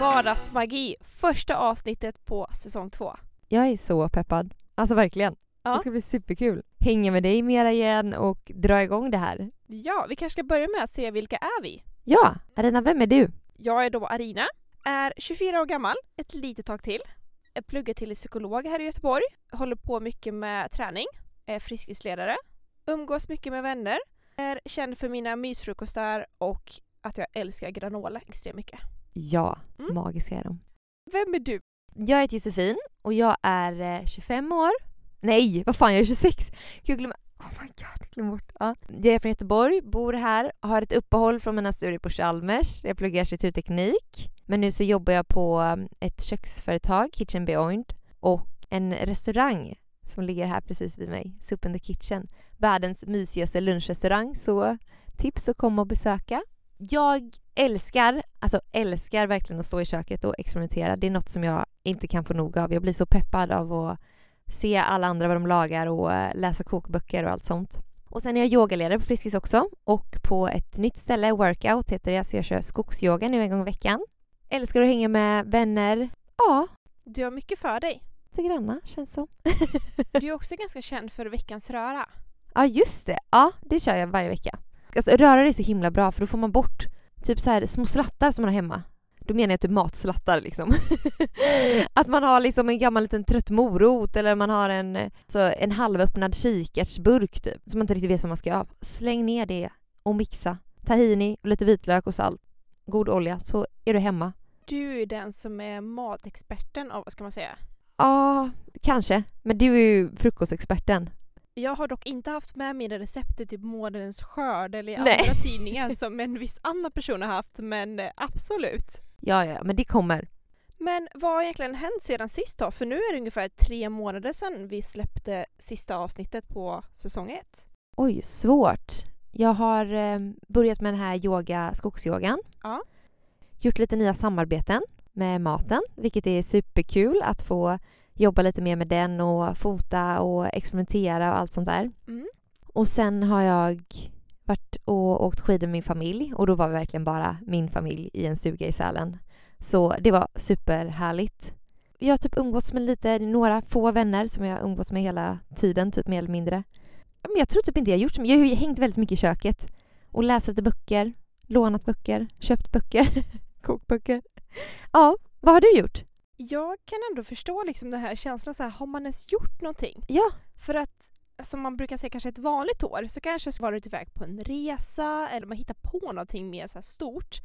Vardagsmagi, första avsnittet på säsong två. Jag är så peppad. Alltså verkligen. Ja. Det ska bli superkul. Hänga med dig mera igen och dra igång det här. Ja, vi kanske ska börja med att se vilka är vi? Ja, Arina, vem är du? Jag är då Arina, är 24 år gammal, ett litet tag till. Jag pluggar till psykolog här i Göteborg, håller på mycket med träning, är friskisledare, umgås mycket med vänner, är känd för mina mysfrukostar och att jag älskar granola extremt mycket. Ja, Mm. magiska är de. Vem är du? Jag heter Josefin och jag är eh, 25 år. Nej, vad fan jag är 26! Gud, glöm... Oh my god, jag glömde bort. Ja. Jag är från Göteborg, bor här, har ett uppehåll från mina studier på Chalmers. Jag pluggar arkitekturteknik. Men nu så jobbar jag på um, ett köksföretag, Kitchen Beyond, och en restaurang som ligger här precis vid mig, Soup in the Kitchen. Världens mysigaste lunchrestaurang, så tips att komma och besöka. Jag älskar, alltså älskar verkligen att stå i köket och experimentera. Det är något som jag inte kan få nog av. Jag blir så peppad av att se alla andra vad de lagar och eh, läsa kokböcker och allt sånt. Och sen är jag yogaledare på Friskis också och på ett nytt ställe, Workout heter det, så jag kör skogsyoga nu en gång i veckan. Älskar att hänga med vänner. Ja, Du har mycket för dig lite granna känns som. Du är också ganska känd för veckans röra. Ja, just det. Ja, det kör jag varje vecka. Alltså, röra är så himla bra för då får man bort typ så här små slattar som man har hemma. Då menar jag typ matslattar liksom. att man har liksom en gammal liten trött morot eller man har en, så en halvöppnad kikärtsburk typ som man inte riktigt vet vad man ska göra av. Släng ner det och mixa. Tahini, och lite vitlök och salt. God olja, så är du hemma. Du är den som är matexperten av, vad ska man säga? Ja, kanske. Men du är ju frukostexperten. Jag har dock inte haft med mina recept i typ Månadens skörd eller i Nej. andra tidningar som en viss annan person har haft, men eh, absolut. Ja, ja, men det kommer. Men vad har egentligen hänt sedan sist då? För nu är det ungefär tre månader sedan vi släppte sista avsnittet på säsong ett. Oj, svårt. Jag har eh, börjat med den här yoga, skogsyogan. Ja. Gjort lite nya samarbeten med maten, vilket är superkul att få jobba lite mer med den och fota och experimentera och allt sånt där. Mm. Och sen har jag varit och åkt skidor med min familj och då var vi verkligen bara min familj i en stuga i Sälen. Så det var superhärligt. Jag har typ umgåtts med lite, några få vänner som jag har umgåtts med hela tiden, typ mer eller mindre. Men jag tror typ inte jag har gjort så mycket. Jag har ju hängt väldigt mycket i köket och läst lite böcker, lånat böcker, köpt böcker, kokböcker. Ja, vad har du gjort? Jag kan ändå förstå liksom den här känslan, så här, har man ens gjort någonting? Ja, För att som man brukar säga kanske ett vanligt år så kanske så varit iväg på en resa eller man hittar på någonting mer så stort.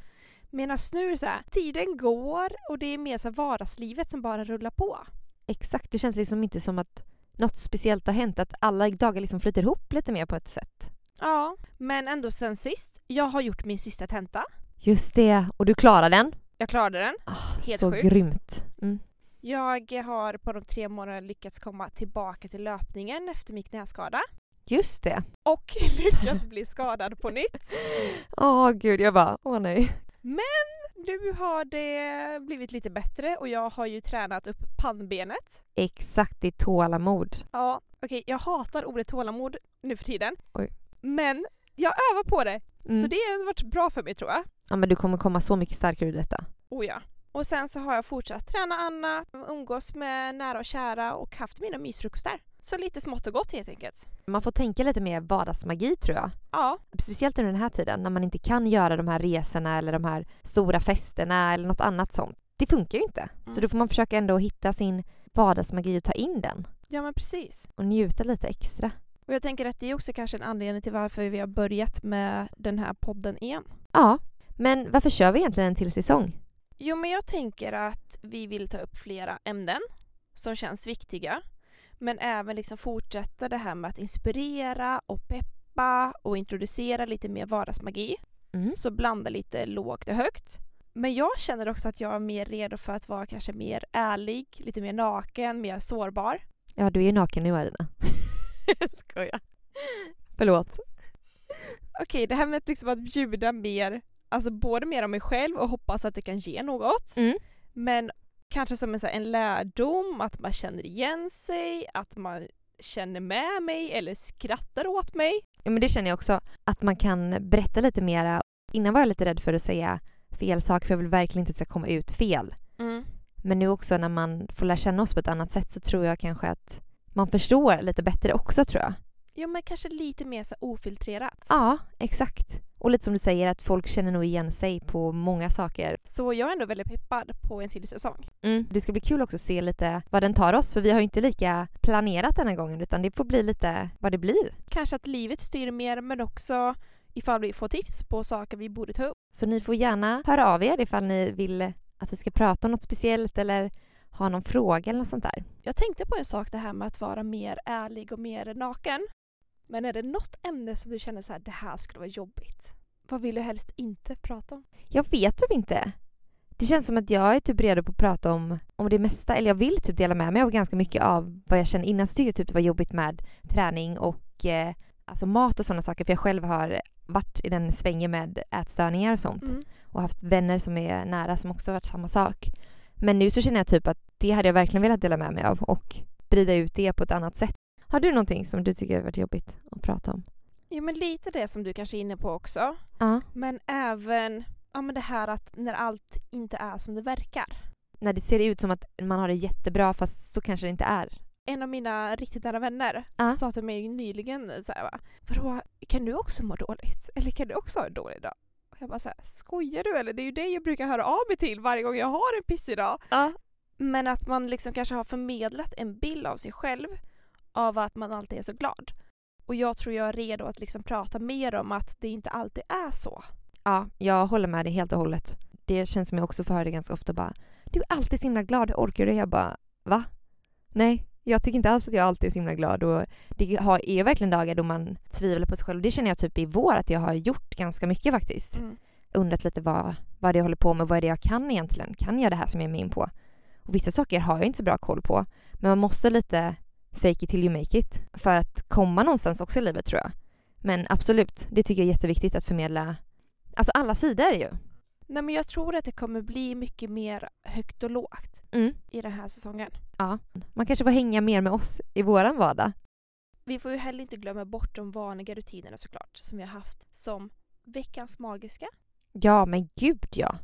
Medan nu är det så här, tiden går och det är mer så här vardagslivet som bara rullar på. exakt. Det känns liksom inte som att något speciellt har hänt, att alla dagar liksom flyter ihop lite mer på ett sätt. Ja, men ändå sen sist. Jag har gjort min sista tenta. Just det, och du klarar den. Jag klarade den. Ah, Helt så sjukt. grymt. Mm. Jag har på de tre månaderna lyckats komma tillbaka till löpningen efter min knäskada. Just det. Och lyckats bli skadad på nytt. Åh gud, jag bara, åh nej. Nu har det blivit lite bättre och jag har ju tränat upp pannbenet. Exakt, ditt tålamod. Ja, okej, jag hatar ordet tålamod nu för tiden. Oj. Men jag övar på det, Mm. så det har varit bra för mig tror jag. Ja men du kommer komma så mycket starkare ur detta. Oh ja. Och sen så har jag fortsatt träna annat, umgås med nära och kära och haft mina mysfrukostar. Så lite smått och gott helt enkelt. Man får tänka lite mer vardagsmagi tror jag. Ja, Speciellt under den här tiden när man inte kan göra de här resorna eller de här stora festerna eller något annat sånt. Det funkar ju inte. Så Mm. då får man försöka ändå hitta sin vardagsmagi och ta in den. ja men precis. Och njuta lite extra. Och jag tänker att det är också kanske en anledning till varför vi har börjat med den här podden igen. Ja, men varför kör vi egentligen en till säsong? Jo, men jag tänker att vi vill ta upp flera ämnen som känns viktiga. Men även liksom fortsätta det här med att inspirera och peppa och introducera lite mer vardagsmagi. Mm. Så blanda lite lågt och högt. Men jag känner också att jag är mer redo för att vara kanske mer ärlig, lite mer naken, mer sårbar. Ja, du är ju naken nu Arina. Skojar. Förlåt. Okej, det här med att, liksom att bjuda mer, alltså både mer om mig själv och hoppas att det kan ge något. Mm. Men kanske som en, så här, en lärdom, att man känner igen sig, att man känner med mig eller skrattar åt mig. Ja, men det känner jag också. Att man kan berätta lite mera. Innan var jag lite rädd för att säga fel sak för jag vill verkligen inte att det ska komma ut fel. Mm. Men nu också när man får lära känna oss på ett annat sätt så tror jag kanske att man förstår lite bättre också tror jag. Ja men kanske lite mer så ofiltrerat. Ja, exakt. Och lite som du säger att folk känner nog igen sig på många saker. Så jag är ändå väldigt peppad på en till säsong. Mm. Det ska bli kul också att se lite vad den tar oss för vi har ju inte lika planerat den här gången utan det får bli lite vad det blir. Kanske att livet styr mer men också ifall vi får tips på saker vi borde ta upp. Så ni får gärna höra av er ifall ni vill att vi ska prata om något speciellt eller ha någon fråga eller något sånt där. Jag tänkte på en sak det här med att vara mer ärlig och mer naken. Men är det något ämne som du känner så här, det här skulle vara jobbigt? Vad vill du helst inte prata om? Jag vet typ inte. Det känns som att jag är typ redo på att prata om, om det mesta. Eller jag vill typ dela med mig av ganska mycket av vad jag känner innan. Så tyckte jag typ det var jobbigt med träning och eh, alltså mat och sådana saker. För jag själv har varit i den svängen med ätstörningar och sånt. Mm. Och haft vänner som är nära som också har varit samma sak. Men nu så känner jag typ att det hade jag verkligen velat dela med mig av och sprida ut det på ett annat sätt. Har du någonting som du tycker har varit jobbigt att prata om? Jo men lite det som du kanske är inne på också. Ja. Men även ja, men det här att när allt inte är som det verkar. När det ser ut som att man har det jättebra fast så kanske det inte är. En av mina riktigt nära vänner Ja. sa till mig nyligen så här, va, Vadå, kan du också må dåligt? Eller kan du också ha en dålig dag? Och jag bara så här, skojar du eller? Det är ju det jag brukar höra av mig till varje gång jag har en pissig dag. Ja. Men att man liksom kanske har förmedlat en bild av sig själv av att man alltid är så glad. Och jag tror jag är redo att liksom prata mer om att det inte alltid är så. Ja, jag håller med dig helt och hållet. Det känns som jag också får höra det ganska ofta bara Du är alltid så himla glad, orkar du? Jag bara Va? Nej, jag tycker inte alls att jag alltid är så himla glad och det har, är verkligen dagar då man tvivlar på sig själv och det känner jag typ i vår att jag har gjort ganska mycket faktiskt. Mm. Undrat lite vad, vad det jag håller på med, vad är det jag kan egentligen? Kan jag det här som jag är med in på? Och vissa saker har jag inte så bra koll på men man måste lite fake it till you make it för att komma någonstans också i livet tror jag. Men absolut, det tycker jag är jätteviktigt att förmedla Alltså alla sidor ju. Nej men jag tror att det kommer bli mycket mer högt och lågt Mm. i den här säsongen. Ja. Man kanske får hänga mer med oss i våran vardag. Vi får ju heller inte glömma bort de vanliga rutinerna såklart som vi har haft som veckans magiska. Ja, men gud ja.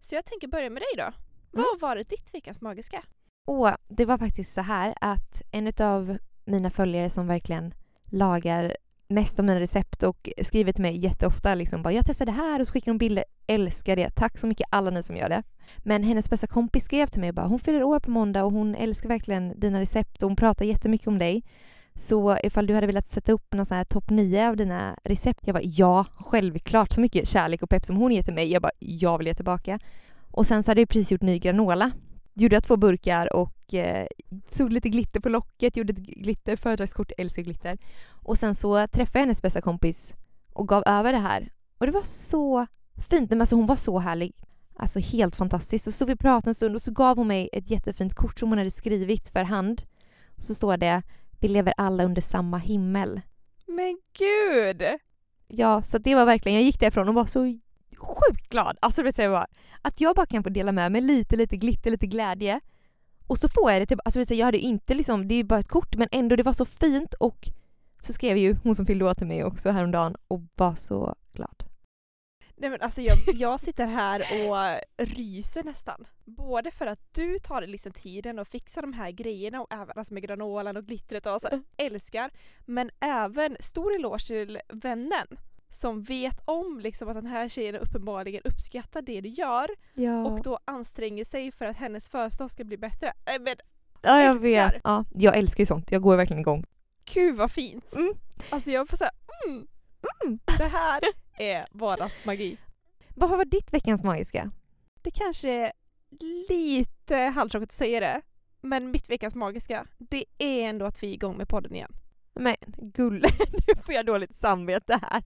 Så jag tänker börja med dig då. Vad har varit ditt veckans magiska? Och det var faktiskt så här att en av mina följare som verkligen lagar mest av mina recept och skriver till mig jätteofta liksom bara jag testar det här och så skickar hon bilder. Älskar det. Tack så mycket alla ni som gör det. Men hennes bästa kompis skrev till mig och bara hon fyller år på måndag och hon älskar verkligen dina recept och hon pratar jättemycket om dig. Så ifall du hade velat sätta upp någon sån här topp 9 av dina recept. Jag bara ja, självklart. Så mycket kärlek och pepp som hon ger till mig. Jag bara jag vill ge tillbaka. Och sen så hade jag precis gjort ny granola. Gjorde jag två burkar och eh, tog lite glitter på locket, gjorde ett glitter, födelsedagskort, älskar glitter. Och sen så träffade jag hennes bästa kompis och gav över det här. Och det var så fint. Men alltså hon var så härlig. Alltså helt fantastiskt. Och så vi pratade en stund och så gav hon mig ett jättefint kort som hon hade skrivit för hand. Och så står det Vi lever alla under samma himmel. Men gud! Ja, så det var verkligen, jag gick därifrån och var så sjukt glad. Alltså det säga bara, att jag bara kan få dela med mig lite, lite glitter, lite glädje. Och så får jag det till, alltså det säga, jag hade inte liksom, det är ju bara ett kort men ändå det var så fint och så skrev ju hon som fyllde år till mig också häromdagen och var så glad. Nej men alltså jag, jag sitter här och ryser nästan. Både för att du tar dig liksom tiden och fixar de här grejerna och även alltså med granolan och glittret och så, älskar. Men även stor eloge till vännen som vet om liksom att den här tjejen uppenbarligen uppskattar det du gör Ja, och då anstränger sig för att hennes födelsedag ska bli bättre. Nej men ja jag älskar. vet. Ja, jag älskar ju sånt, jag går verkligen igång. gud vad fint! Mm. Alltså jag får säga mm, Mm. det här är vardagsmagi. Vad har varit ditt veckans magiska? Det kanske är lite halvtråkigt att säga det, men mitt veckans magiska, det är ändå att vi är igång med podden igen. Men gulle, nu får jag dåligt samvete här.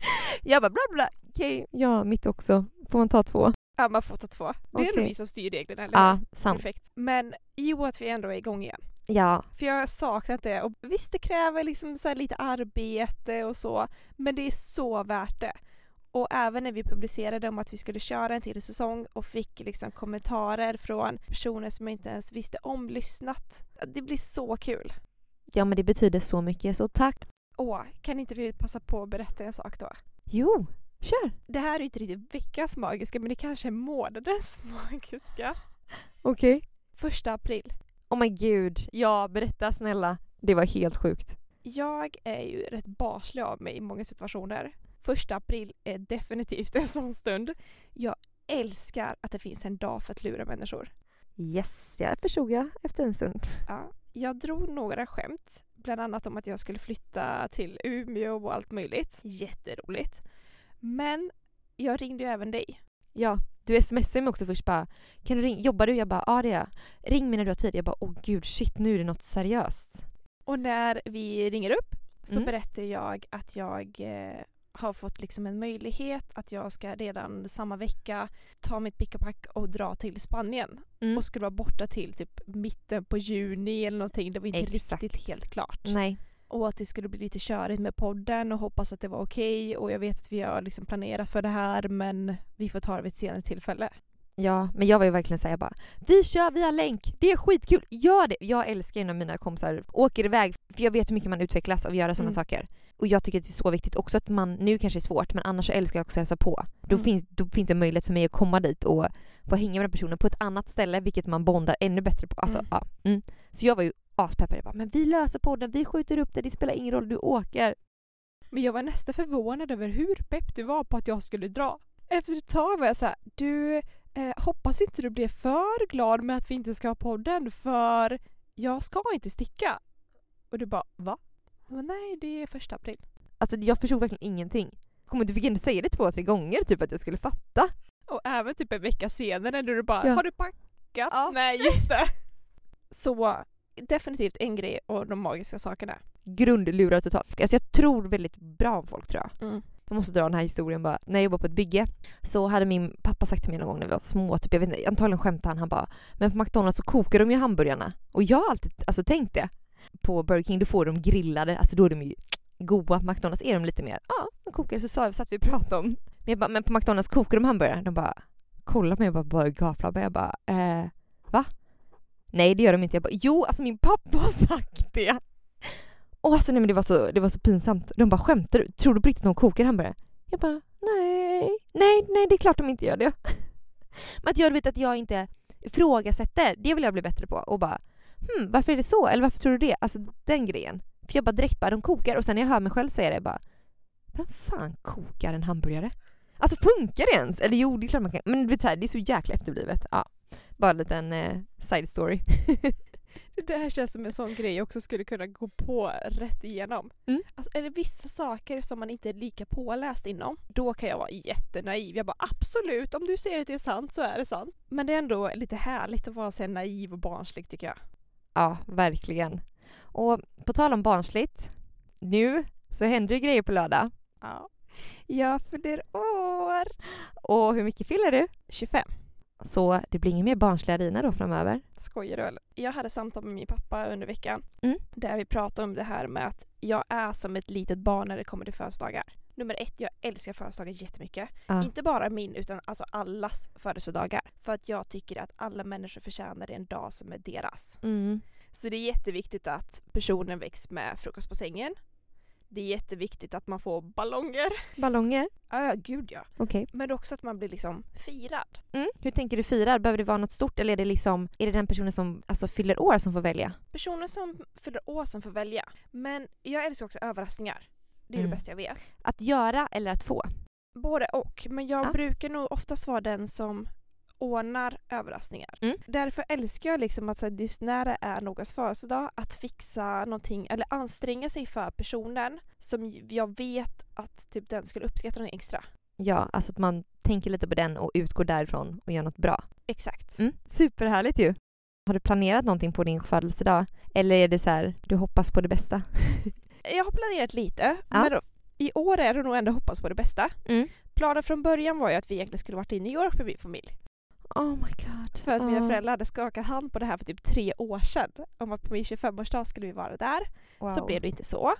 Jag bara bla bla, okej, ja mitt också. Får man ta två? Ja, man får ta två. Det är Okej. vi som styr reglerna, eller Ja, sant. Perfekt. Men jo, att vi ändå är igång igen. Ja, För jag har saknat det. Och visst, det kräver liksom så lite arbete och så, men det är så värt det. Och även när vi publicerade om att vi skulle köra en till säsong och fick liksom kommentarer från personer som jag inte ens visste om lyssnat. Det blir så kul. Ja men det betyder så mycket, så tack. Åh, kan inte vi passa på att berätta en sak då? Jo, kör! Det här är ju inte riktigt veckans magiska men det kanske är månadens magiska. Okej. Första april. Oh my gud, ja berätta snälla. Det var helt sjukt. Jag är ju rätt baslig av mig i många situationer. Första april är definitivt en sån stund. Jag älskar att det finns en dag för att lura människor. Yes, jag förstod jag efter en stund. Ja, jag drog några skämt, bland annat om att jag skulle flytta till Umeå och allt möjligt. Jätteroligt. Men jag ringde ju även dig. Ja, du smsade mig också först bara Kan du ringa? Jobbar du? Jag bara ja det gör jag. Ring mig när du har tid. Jag bara åh gud shit nu är det något seriöst. Och när vi ringer upp så Mm. berättar jag att jag eh, har fått liksom en möjlighet att jag ska redan samma vecka ta mitt pick och pack och dra till Spanien. Mm. Och skulle vara borta till typ mitten på juni eller någonting. Det var inte Exakt. riktigt helt klart. Nej. Och att det skulle bli lite körigt med podden och hoppas att det var okej. Och jag vet att vi har liksom planerat för det här men vi får ta det vid ett senare tillfälle. Ja, men jag var ju verkligen såhär bara Vi kör via länk, det är skitkul, gör det! Jag älskar ju när mina kompisar åker iväg för jag vet hur mycket man utvecklas av att göra sådana Mm. saker. Och jag tycker att det är så viktigt också att man, nu kanske det är svårt men annars älskar jag också att hälsa på. Då, Mm. finns, då finns det möjlighet för mig att komma dit och få hänga med den personen på ett annat ställe vilket man bondar ännu bättre på. Alltså, Mm. ja. Mm. Så jag var ju aspeppad, jag bara men vi löser podden, vi skjuter upp det, det spelar ingen roll, du åker. Men jag var nästan förvånad över hur pepp du var på att jag skulle dra. Efter ett tag var jag såhär, du eh, hoppas inte du blir för glad med att vi inte ska ha podden för jag ska inte sticka. Och du bara, va? Bara, Nej, det är första april. Alltså jag förstod verkligen ingenting. Kom, du fick ändå säga det två, tre gånger typ att jag skulle fatta. Och även typ en vecka senare när du bara, Ja. har du packat? Ja. Nej, just det. Så definitivt en grej och de magiska sakerna. Grundlurar totalt. Alltså jag tror väldigt bra om folk tror jag. Mm. Jag måste dra den här historien bara. När jag jobbade på ett bygge så hade min pappa sagt till mig någon gång när vi var små, typ, jag vet inte, antagligen skämtade han, han bara Men på McDonalds så kokar de ju hamburgarna. Och jag har alltid alltså, tänkt det. På Burger King då får de grillade, alltså då är de ju goda. McDonalds är de lite mer, ja, de kokar. Så sa jag, satt vi och pratade om. Men, jag bara, men på McDonalds kokar de hamburgare? De bara kollade på mig och bara, bara gapflabbade. Jag bara, eh, va? Nej det gör de inte. Jag bara, jo alltså min pappa har sagt det. Och alltså nej men det var så, det var så pinsamt. De bara skämtar du? Tror du på riktigt att de kokar hamburgare? Jag bara nej, nej, nej det är klart de inte gör det. Men att jag vet att jag inte ifrågasätter, det vill jag bli bättre på. Och bara hmm, varför är det så? Eller varför tror du det? Alltså den grejen. För jag bara direkt bara, de kokar och sen när jag hör mig själv säga det bara Vem fan kokar en hamburgare? Alltså funkar det ens? Eller jo, det är klart man kan. Men du vet, det är så jäkla efterblivet. Ja. Bara en liten eh, side story. Det där känns som en sån grej jag också skulle kunna gå på rätt igenom. Mm. Alltså, är det vissa saker som man inte är lika påläst inom, då kan jag vara jättenaiv. Jag bara absolut, om du säger att det är sant så är det sant. Men det är ändå lite härligt att vara så naiv och barnslig tycker jag. Ja, verkligen. Och på tal om barnsligt, nu så händer det grejer på lördag. Ja. Jag fyller år! Och hur mycket fyller du? 25. Så det blir ingen mer barnsliga Rina då framöver. Skojar du eller? Jag hade samtal med min pappa under veckan Mm. där vi pratade om det här med att jag är som ett litet barn när det kommer till födelsedagar. Nummer ett, jag älskar födelsedagar jättemycket. Ja. Inte bara min utan alltså allas födelsedagar. För att jag tycker att alla människor förtjänar en dag som är deras. Mm. Så det är jätteviktigt att personen väcks med frukost på sängen. Det är jätteviktigt att man får ballonger. Ballonger? Ja, ja gud ja. Okej. Men också att man blir liksom firad. Mm. Hur tänker du fira? Behöver det vara något stort eller är det liksom, är det den personen som alltså, fyller år som får välja? Personer som fyller år som får välja. Men jag älskar också överraskningar. Det är Mm. det bästa jag vet. Att göra eller att få? Både och. Men jag Ja. brukar nog oftast vara den som ordnar överraskningar. Mm. Därför älskar jag liksom att så här, just när det är någons födelsedag att fixa någonting eller anstränga sig för personen som jag vet att typ den skulle uppskatta något extra. Ja, alltså att man tänker lite på den och utgår därifrån och gör något bra. Exakt. Mm. Superhärligt ju! Har du planerat någonting på din födelsedag? Eller är det så här, du hoppas på det bästa? Jag har planerat lite Ja. men då, i år är det nog ändå hoppas på det bästa. Mm. Planen från början var ju att vi egentligen skulle varit i New York med min familj. Oh my god. För att mina Ja. föräldrar hade skakat hand på det här för typ tre år sedan. Om att på min 25-årsdag skulle vi vara där. Wow. Så blev det inte så.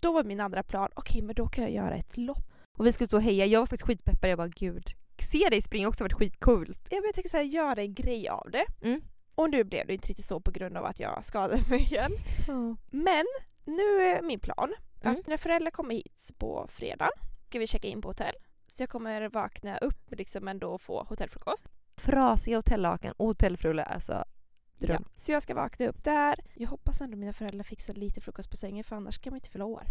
Då var min andra plan, okej men då kan jag göra ett lopp. Och vi skulle stå och heja. Jag var faktiskt skitpeppad. Jag bara gud, se dig springa också varit skitcoolt. Jag vill tänka såhär, göra en grej av det. Mm. Och nu blev det inte riktigt så på grund av att jag skadade mig igen. Men nu är min plan Mm. att mina föräldrar kommer hit på fredag. Ska vi checka in på hotell. Så jag kommer vakna upp liksom ändå och få hotellfrukost. Frasiga hotellakan och hotellfrulle, alltså. Ja. Dröm. Så jag ska vakna upp där. Jag hoppas ändå mina föräldrar fixar lite frukost på sängen för annars kan man inte fylla år.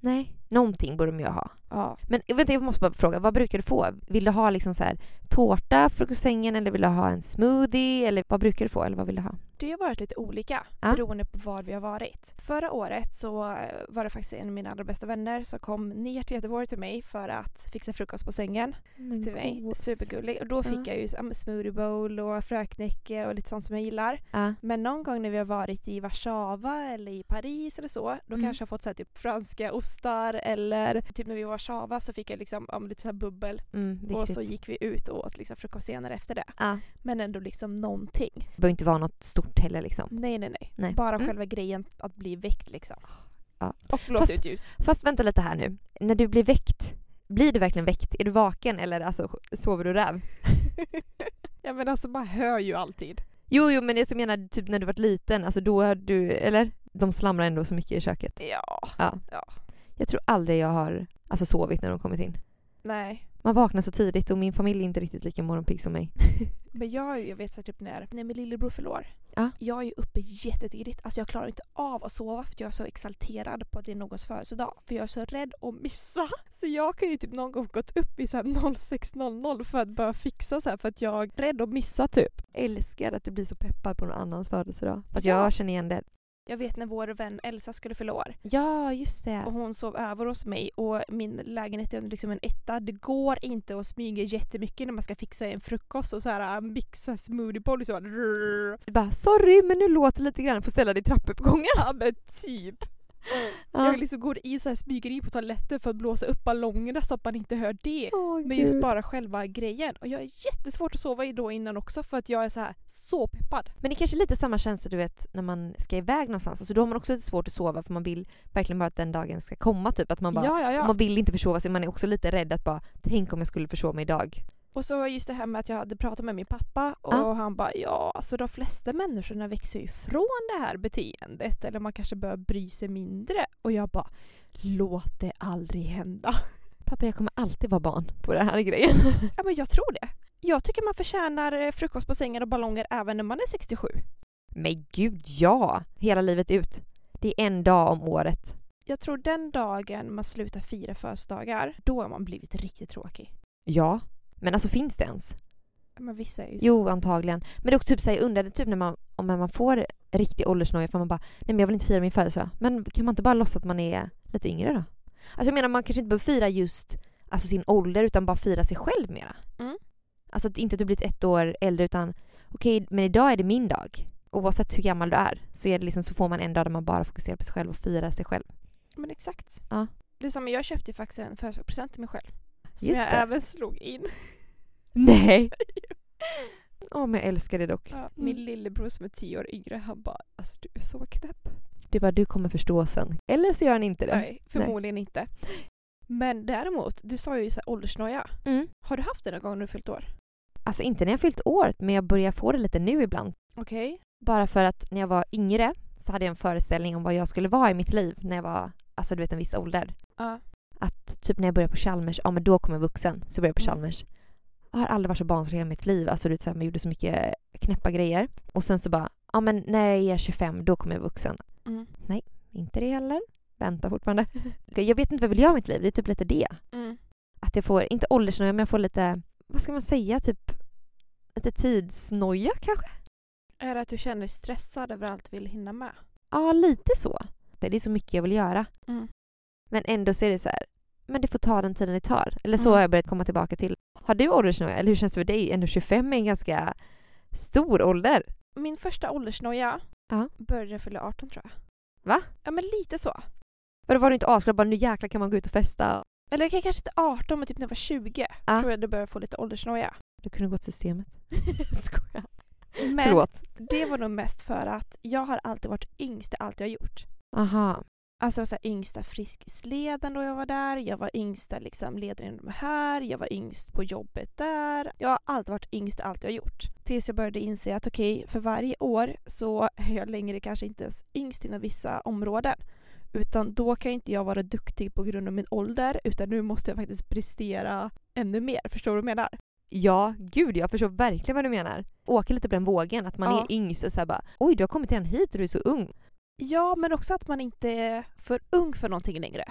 Nej, någonting borde de ju ha. Ja. Men vänta, jag måste bara fråga, vad brukar du få? Vill du ha liksom så här tårta frukostsängen eller vill du ha en smoothie eller vad brukar du få eller vad vill du ha? Det har varit lite olika Ja. beroende på var vi har varit. Förra året så eh, var det faktiskt en av mina allra bästa vänner som kom ner till Göteborg till mig för att fixa frukost på sängen till mig. Supergullig. Och då fick Ja. jag ju men smoothie bowl och fröknäcke och lite sånt som jag gillar. Ja. Men någon gång när vi har varit i Warszawa eller i Paris eller så, då Mm. kanske jag har fått så här, typ franska ostar eller typ när vi var i Warszawa så fick jag liksom men lite så här bubbel Mm, och så gick vi ut och åt liksom frukost senare efter det. Men ändå liksom någonting. Det behöver inte vara något stort heller liksom. Nej, nej, nej. Nej. Bara Mm. själva grejen att bli väckt liksom. Ja. Och blåsa Fast- ut ljus. Fast vänta lite här nu. När du blir väckt, blir du verkligen väckt? Är du vaken eller alltså, sover du räv? ja men alltså man hör ju alltid. Jo, jo, men jag menar typ när du varit liten, alltså då har du, eller? De slamrar ändå så mycket i köket. Ja. Ja. Ja. Jag tror aldrig jag har alltså, sovit när de kommit in. Nej. Man vaknar så tidigt och min familj är inte riktigt lika morgonpigg som mig. Men jag, jag vet så typ när, när min lillebror förlorar. Ja. Jag är ju uppe jättetidigt. Alltså jag klarar inte av att sova för jag är så exalterad på att det är någons födelsedag. För jag är så rädd att missa. Så jag kan ju typ någon gång gått upp i så här 06.00 för att börja fixa så här för att jag är rädd att missa typ. Älskar att du blir så peppad på någon annans födelsedag. Fast Ja. jag känner igen det. Jag vet när vår vän Elsa skulle fylla år Ja, just det. och hon sov över hos mig och min lägenhet är liksom en etta. Det går inte att smyga jättemycket när man ska fixa en frukost och så här äh, mixa smoothie bowl så här. Du bara sorry men nu låter lite grann, får ställa dig i trappuppgången. Ja men typ. Jag liksom går in så här smyger in på toaletten för att blåsa upp ballongerna så att man inte hör det. Åh, Men just bara själva grejen. Och jag är jättesvårt att sova i då innan också för att jag är så här så peppad. Men det är kanske är lite samma känsla du vet när man ska iväg någonstans. Alltså då har man också lite svårt att sova för man vill verkligen bara att den dagen ska komma typ. Att man bara, ja, ja, ja. Man vill inte försova sig, man är också lite rädd att bara tänk om jag skulle försova mig idag. Och så just det här med att jag hade pratat med min pappa och Ja. han bara ja, alltså de flesta människorna växer ju ifrån det här beteendet eller man kanske börjar bry sig mindre. Och jag bara låt det aldrig hända. Pappa jag kommer alltid vara barn på den här grejen. Ja men jag tror det. Jag tycker man förtjänar eh, frukost på sängen och ballonger även när man är 67. Men gud ja! Hela livet ut. Det är en dag om året. Jag tror den dagen man slutar fira födelsedagar, då har man blivit riktigt tråkig. Ja. Men alltså finns det ens? Men vissa är ju så. Jo, antagligen. Men det är också typ så här, jag undrade typ när man, om man får riktig åldersnoja för man bara nej men jag vill inte fira min födelsedag. Men kan man inte bara låtsas att man är lite yngre då? Alltså jag menar man kanske inte behöver fira just alltså sin ålder utan bara fira sig själv mera. Mm. Alltså inte att du blivit ett år äldre utan okej men idag är det min dag. Oavsett hur gammal du är så, är det liksom, så får man en dag där man bara fokuserar på sig själv och firar sig själv. Men exakt. Ja. Det är samma, jag köpte ju faktiskt en födelsedagspresent till mig själv. Som Just jag det. även slog in. Nej! Åh men jag älskar det dock. Ja, min lillebror som är tio år yngre, han bara alltså du är så knäpp. Du bara du kommer förstå sen. Eller så gör han inte det. Nej, förmodligen inte. Men däremot, du sa ju så här åldersnoja. Mm. Har du haft det någon gång när du fyllt år? Alltså inte när jag fyllt året men jag börjar få det lite nu ibland. Okej. Bara för att när jag var yngre så hade jag en föreställning om vad jag skulle vara i mitt liv när jag var, alltså du vet en viss ålder. Ja. Typ när jag började på Chalmers, ja men då kom jag vuxen, så började jag på Mm. Chalmers. Jag har aldrig varit så barnslig i hela mitt liv, alltså du vet så här, man gjorde så mycket knäppa grejer. Och sen så bara, ja men när jag är 25 då kommer jag vuxen. Mm. Inte det heller. Vänta fortfarande. jag vet inte vad jag vill göra i mitt liv, det är typ lite det. Mm. Att jag får, inte åldersnoja men jag får lite, vad ska man säga, typ lite tidsnoja kanske? Är det att du känner dig stressad över allt du vill hinna med? Ja, lite så. Det är så mycket jag vill göra. Mm. Men ändå så är det så här, men det får ta den tiden det tar. Eller så Mm. har jag börjat komma tillbaka till. Har du åldersnoja? Eller hur känns det för dig? Ändå 25 är en ganska stor ålder. Min första åldersnoja Ja. började jag fylla 18 tror jag. Va? Ja men lite så. Vadå var du inte asglad bara nu jäklar kan man gå ut och festa? Eller jag kanske inte 18 men typ när jag var 20 Ja. tror jag det började få lite åldersnoja. Du kunde gått systemet. Skojar. Men Förlåt. det var nog mest för att jag har alltid varit yngst i allt jag har gjort. Aha. Alltså så här, yngsta friskisledaren då jag var där, jag var yngsta liksom, ledaren här, jag var yngst på jobbet där. Jag har alltid varit yngst i allt jag har gjort. Tills jag började inse att okej, för varje år så är jag längre kanske inte ens yngst inom vissa områden. Utan då kan inte jag vara duktig på grund av min ålder utan nu måste jag faktiskt prestera ännu mer. Förstår du vad jag menar? Ja, gud jag förstår verkligen vad du menar. Åka lite på den vågen, att man Ja. är yngst och så här bara oj du har kommit redan hit och du är så ung. Ja, men också att man inte är för ung för någonting längre.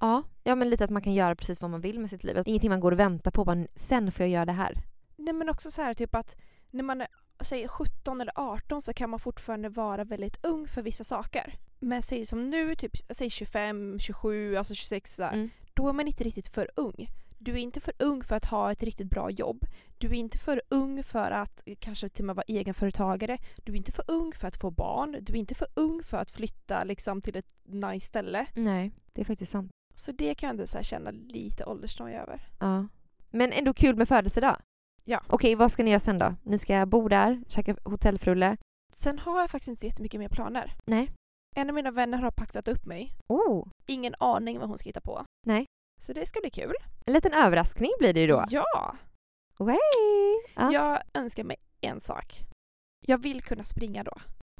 Ja, ja men lite att man kan göra precis vad man vill med sitt liv. Ingenting man går och väntar på, bara sen får jag göra det här. Nej men också så här typ att när man är säg 17 eller 18 så kan man fortfarande vara väldigt ung för vissa saker. Men säg som nu, typ säg 25, 27, alltså 26 där, Mm. då är man inte riktigt för ung. Du är inte för ung för att ha ett riktigt bra jobb. Du är inte för ung för att kanske till och med vara egenföretagare. Du är inte för ung för att få barn. Du är inte för ung för att flytta liksom, till ett nice ställe. Nej, det är faktiskt sant. Så det kan jag ändå så känna lite åldersnoja över. Ja. Men ändå kul med födelsedag. Ja. Okej, vad ska ni göra sen då? Ni ska bo där, käka hotellfrulle. Sen har jag faktiskt inte så jättemycket mer planer. Nej. En av mina vänner har paxat upp mig. Oh, Ingen aning vad hon ska hitta på. Nej. Så det ska bli kul. en liten överraskning blir det ju då. Ja! Way. Ja. Jag önskar mig en sak. Jag vill kunna springa då.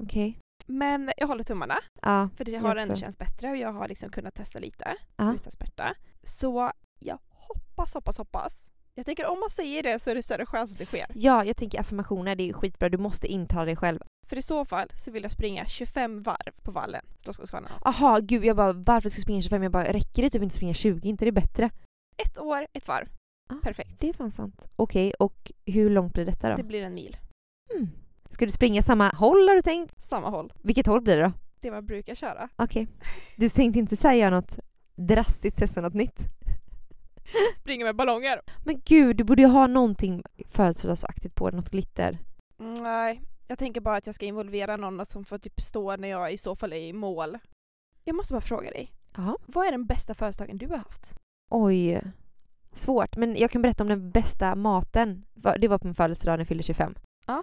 Okej. Men jag håller tummarna. Ja, För det har ändå känts bättre och jag har liksom kunnat testa lite Ja. utan smärta. Så jag hoppas, hoppas, hoppas. Jag tänker om man säger det så är det större chans att det sker. Ja, jag tänker affirmationer, det är skitbra. Du måste intala dig själv. För i så fall så vill jag springa 25 varv på vallen. Slottsskogsvallen alltså. Aha, gud jag bara varför ska jag springa 25? Jag bara räcker det typ inte springa 20? Inte det bättre? Ett år, ett varv. Ah, Perfekt. Det är fan sant. Okej, och hur långt blir detta då? Det blir en mil. Mm. Ska du springa samma håll har du tänkt? Samma håll. Vilket håll blir det då? Det man brukar köra. Okej. Du tänkte inte säga något drastiskt, testa något nytt? Springa med ballonger. Men gud, du borde ju ha någonting födelsedagsaktigt på dig, något glitter. Mm, Nej, jag tänker bara att jag ska involvera någon som får typ stå när jag i så fall är i mål. Jag måste bara fråga dig. Ja. Vad är den bästa födelsedagen du har haft? Oj. Svårt, men jag kan berätta om den bästa maten. Det var på min födelsedag när jag fyllde 25. Ja.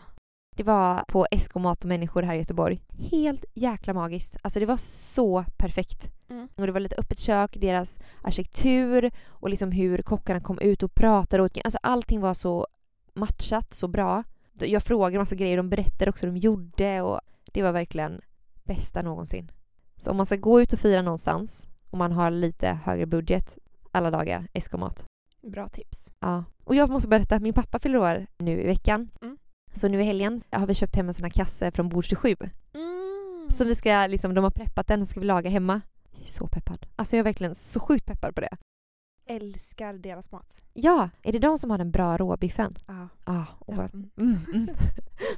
Det var på SK Mat och Människor här i Göteborg. Helt jäkla magiskt. Alltså det var så perfekt. Mm. Och det var lite öppet kök, deras arkitektur och liksom hur kockarna kom ut och pratade. Och, alltså allting var så matchat, så bra. Jag frågade massa grejer, de berättade också hur de gjorde och det var verkligen bästa någonsin. Så om man ska gå ut och fira någonstans och man har lite högre budget alla dagar, SK Mat. Bra tips. Ja. Och jag måste berätta, min pappa fyller år nu i veckan. Mm. Så nu i helgen har vi köpt hem en sån här kasse från Bord 27. Mm. Som vi ska, liksom, de har preppat den och ska vi laga hemma. Jag är så peppad. Alltså jag är verkligen så sjukt peppad på det. Älskar deras mat. Ja, är det de som har den bra råbiffen? Ja. Ja, och vad- Mm. mm, mm.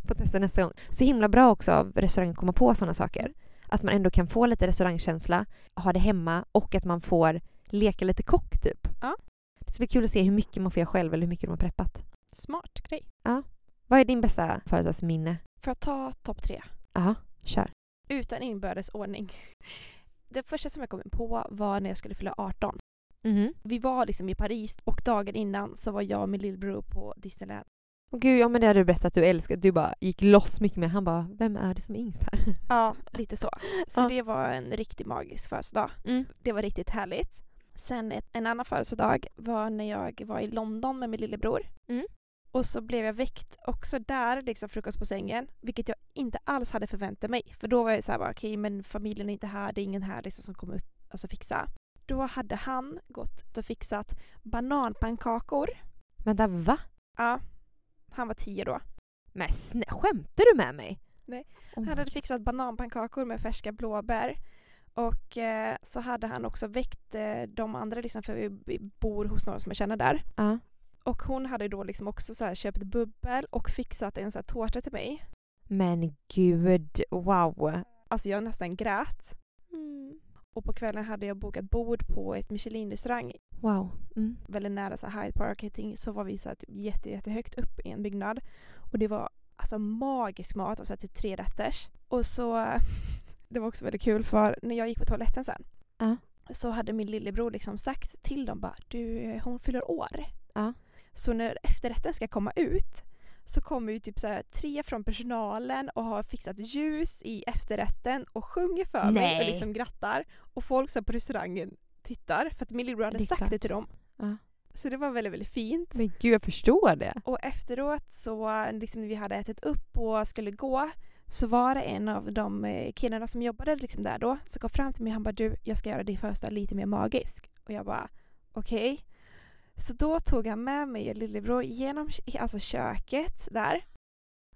Får testa nästa gång. Så himla bra också av restaurangen att komma på sådana saker. Att man ändå kan få lite restaurangkänsla, ha det hemma och att man får leka lite kock typ. Ja. Det ska bli kul att se hur mycket man får göra själv eller hur mycket de har preppat. Smart grej. Vad är din bästa födelsedagsminne? Får jag ta topp tre? Ja, kör. Utan inbördes ordning. Det första som jag kom på var när jag skulle fylla 18. Mhm. Vi var liksom i Paris och dagen innan så var jag och min lillebror på Disneyland. Och gud, ja men det hade du berättat att du älskar. Du bara gick loss mycket med. Han bara, vem är det som är yngst här? Ja, lite så. Så Ja. det var en riktigt magisk födelsedag. Mm. Det var riktigt härligt. Sen ett, en annan födelsedag var när jag var i London med min lillebror. Mm. Och så blev jag väckt också där, liksom frukost på sängen. Vilket jag inte alls hade förväntat mig. För då var jag så här, okej men familjen är inte här, det är ingen här liksom som kommer upp, alltså fixa. Då hade han gått och fixat bananpannkakor. Vänta, va? Ja, han var tio då. Men snä, skämtar du med mig? Nej. Oh Han hade fixat bananpannkakor med färska blåbär. Och eh, så hade han också väckt eh, de andra, liksom, för vi, bor hos några som jag känner där. Ja. Och hon hade då liksom också så här köpt bubbel och fixat en så här tårta till mig. Men gud, wow. Alltså jag nästan grät. Mm. Och på kvällen hade jag bokat bord på ett Michelin-restaurang Wow. Mm. väldigt nära så Hyde Park och allting, så var vi så här typ jätte, jättehögt upp i en byggnad. Och det var alltså magisk mat, och så här till tre rätters. Och så, det var också väldigt kul för när jag gick på toaletten sen Ja. så hade min lillebror liksom sagt till dem bara du, hon fyller år. Ja. Så när efterrätten ska komma ut så kommer ju typ så tre från personalen och har fixat ljus i efterrätten och sjunger för mig Nej. och liksom grattar. Och folk så på restaurangen tittar för att min lillebror hade Det sagt klart. det till dem. Ja. Så det var väldigt, väldigt fint. Men gud, jag förstår det. Och efteråt så liksom när vi hade ätit upp och skulle gå så var det en av de eh, killarna som jobbade liksom där då som kom fram till mig och han bara du, jag ska göra din födelsedag lite mer magisk. Och jag bara okej. Så då tog han med mig och lillebror genom alltså köket där.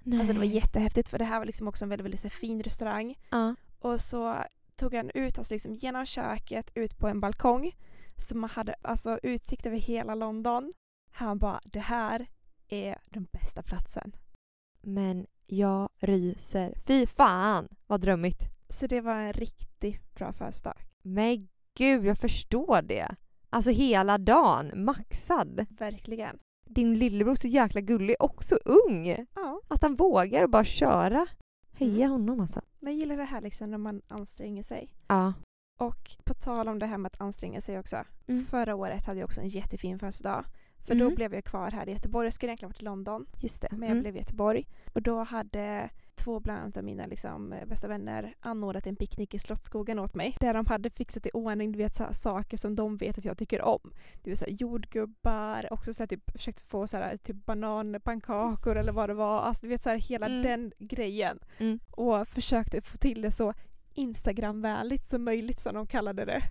Alltså det var Nej. jättehäftigt för det här var liksom också en väldigt, väldigt så fin restaurang. Ja. Och så tog han ut oss liksom genom köket ut på en balkong som hade alltså utsikt över hela London. Han bara, det här är den bästa platsen. Men jag ryser. Fy fan vad drömmigt. Så det var en riktigt bra födelsedag. Men gud, jag förstår det. Alltså hela dagen, maxad. Verkligen. Din lillebror så jäkla gullig, också ung. Ja, Att han vågar bara köra. Heja Mm. honom alltså. men jag gillar det här liksom när man anstränger sig. Ja. Och på tal om det här med att anstränga sig också. Mm. Förra året hade jag också en jättefin födelsedag. För då Mhm. blev jag kvar här i Göteborg. Jag skulle egentligen varit i London. Just det. Men jag Mm. blev i Göteborg. Och då hade två bland annat av mina liksom, eh, bästa vänner anordnat en picknick i Slottsskogen åt mig. Där de hade fixat i ordning du vet, så saker som de vet att jag tycker om. Det vill säga jordgubbar, också så här, typ, försökt få så här, typ bananpannkakor eller vad det var. Alltså du vet så här, hela Mm. den grejen. Mm. Och försökte få till det så Instagramvänligt som möjligt som de kallade det.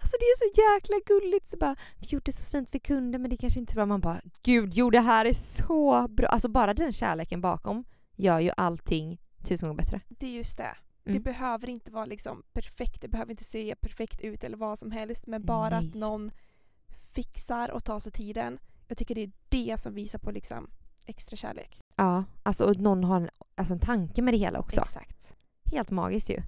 Alltså det är så jäkla gulligt. Så bara, vi gjorde så fint vi kunde men det kanske inte var. Man bara, gud jo det här är så bra. Alltså bara den kärleken bakom gör ju allting tusen gånger bättre. Det är just det. Det Mm. behöver inte vara liksom perfekt, det behöver inte se perfekt ut eller vad som helst men bara Nej. att någon fixar och tar sig tiden. Jag tycker det är det som visar på liksom extra kärlek. Ja, alltså och någon har en, alltså en tanke med det hela också. Exakt. Helt magiskt ju.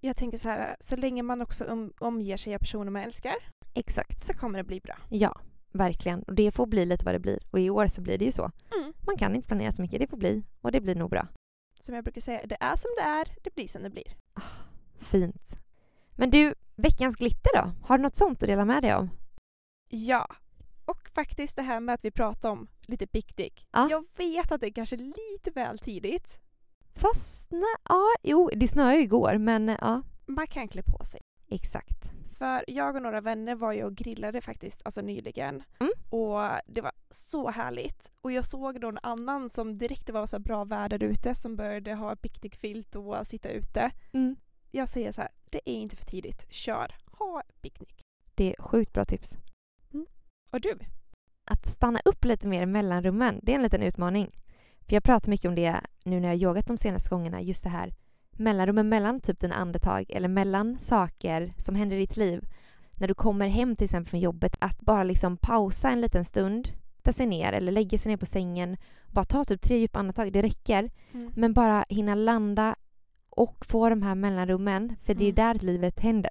Jag tänker så här, så länge man också om, omger sig av personer man älskar Exakt. så kommer det bli bra. Ja, verkligen. Och det får bli lite vad det blir. Och i år så blir det ju så. Mm. Man kan inte planera så mycket, det får bli. Och det blir nog bra. Som jag brukar säga, det är som det är, det blir som det blir. Fint. Men du, veckans glitter då? Har du något sånt att dela med dig av? Ja. Och faktiskt det här med att vi pratar om lite picknick. Ja. Jag vet att det är kanske lite väl tidigt. Fast nej, ja, jo, det snöade ju igår men ja, Man kan klä på sig. exakt. För jag och några vänner var ju och grillade faktiskt alltså nyligen. Mm. Och det var så härligt. Och jag såg någon annan som direkt det var så bra väder ute som började ha picknickfilt och sitta ute. Mm. Jag säger så här, det är inte för tidigt. Kör, ha picknick. Det är sjukt bra tips. Och du? Att stanna upp lite mer i mellanrummen, det är en liten utmaning. För jag pratar mycket om det nu när jag yogat de senaste gångerna, just det här mellanrummen mellan typ dina andetag eller mellan saker som händer i ditt liv. När du kommer hem till exempel från jobbet, att bara liksom pausa en liten stund, sätta sig ner eller lägga sig ner på sängen, bara ta typ tre djupa andetag, det räcker. Men bara hinna landa och få de här mellanrummen, för det är Mm. där livet händer.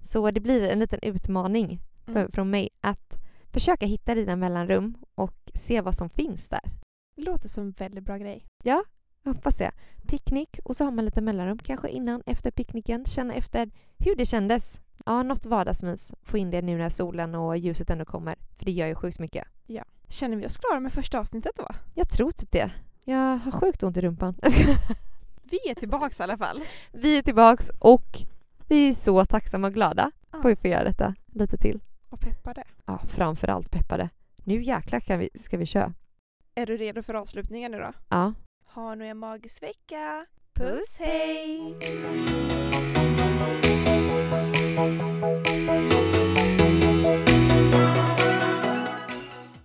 Så det blir en liten utmaning för, Mm. från mig att försöka hitta dina mellanrum och se vad som finns där. Låter som en väldigt bra grej. Jag hoppas det. Picknick och så har man lite mellanrum kanske innan, efter picknicken. Känna efter hur det kändes. Ja, något vardagsmys. Få in det nu när solen och ljuset ändå kommer. För det gör ju sjukt mycket. Känner vi oss klara med första avsnittet då? Jag tror typ det. Jag har sjukt ont i rumpan. Vi är tillbaks i alla fall. vi är tillbaks och vi är så tacksamma och glada Ja. för att få göra detta lite till. Och peppade. Ja, framförallt peppade. Nu jäklar kan vi, ska vi köra. Är du redo för avslutningen nu då? Ja. Ha nu en magisk vecka. Puss hej!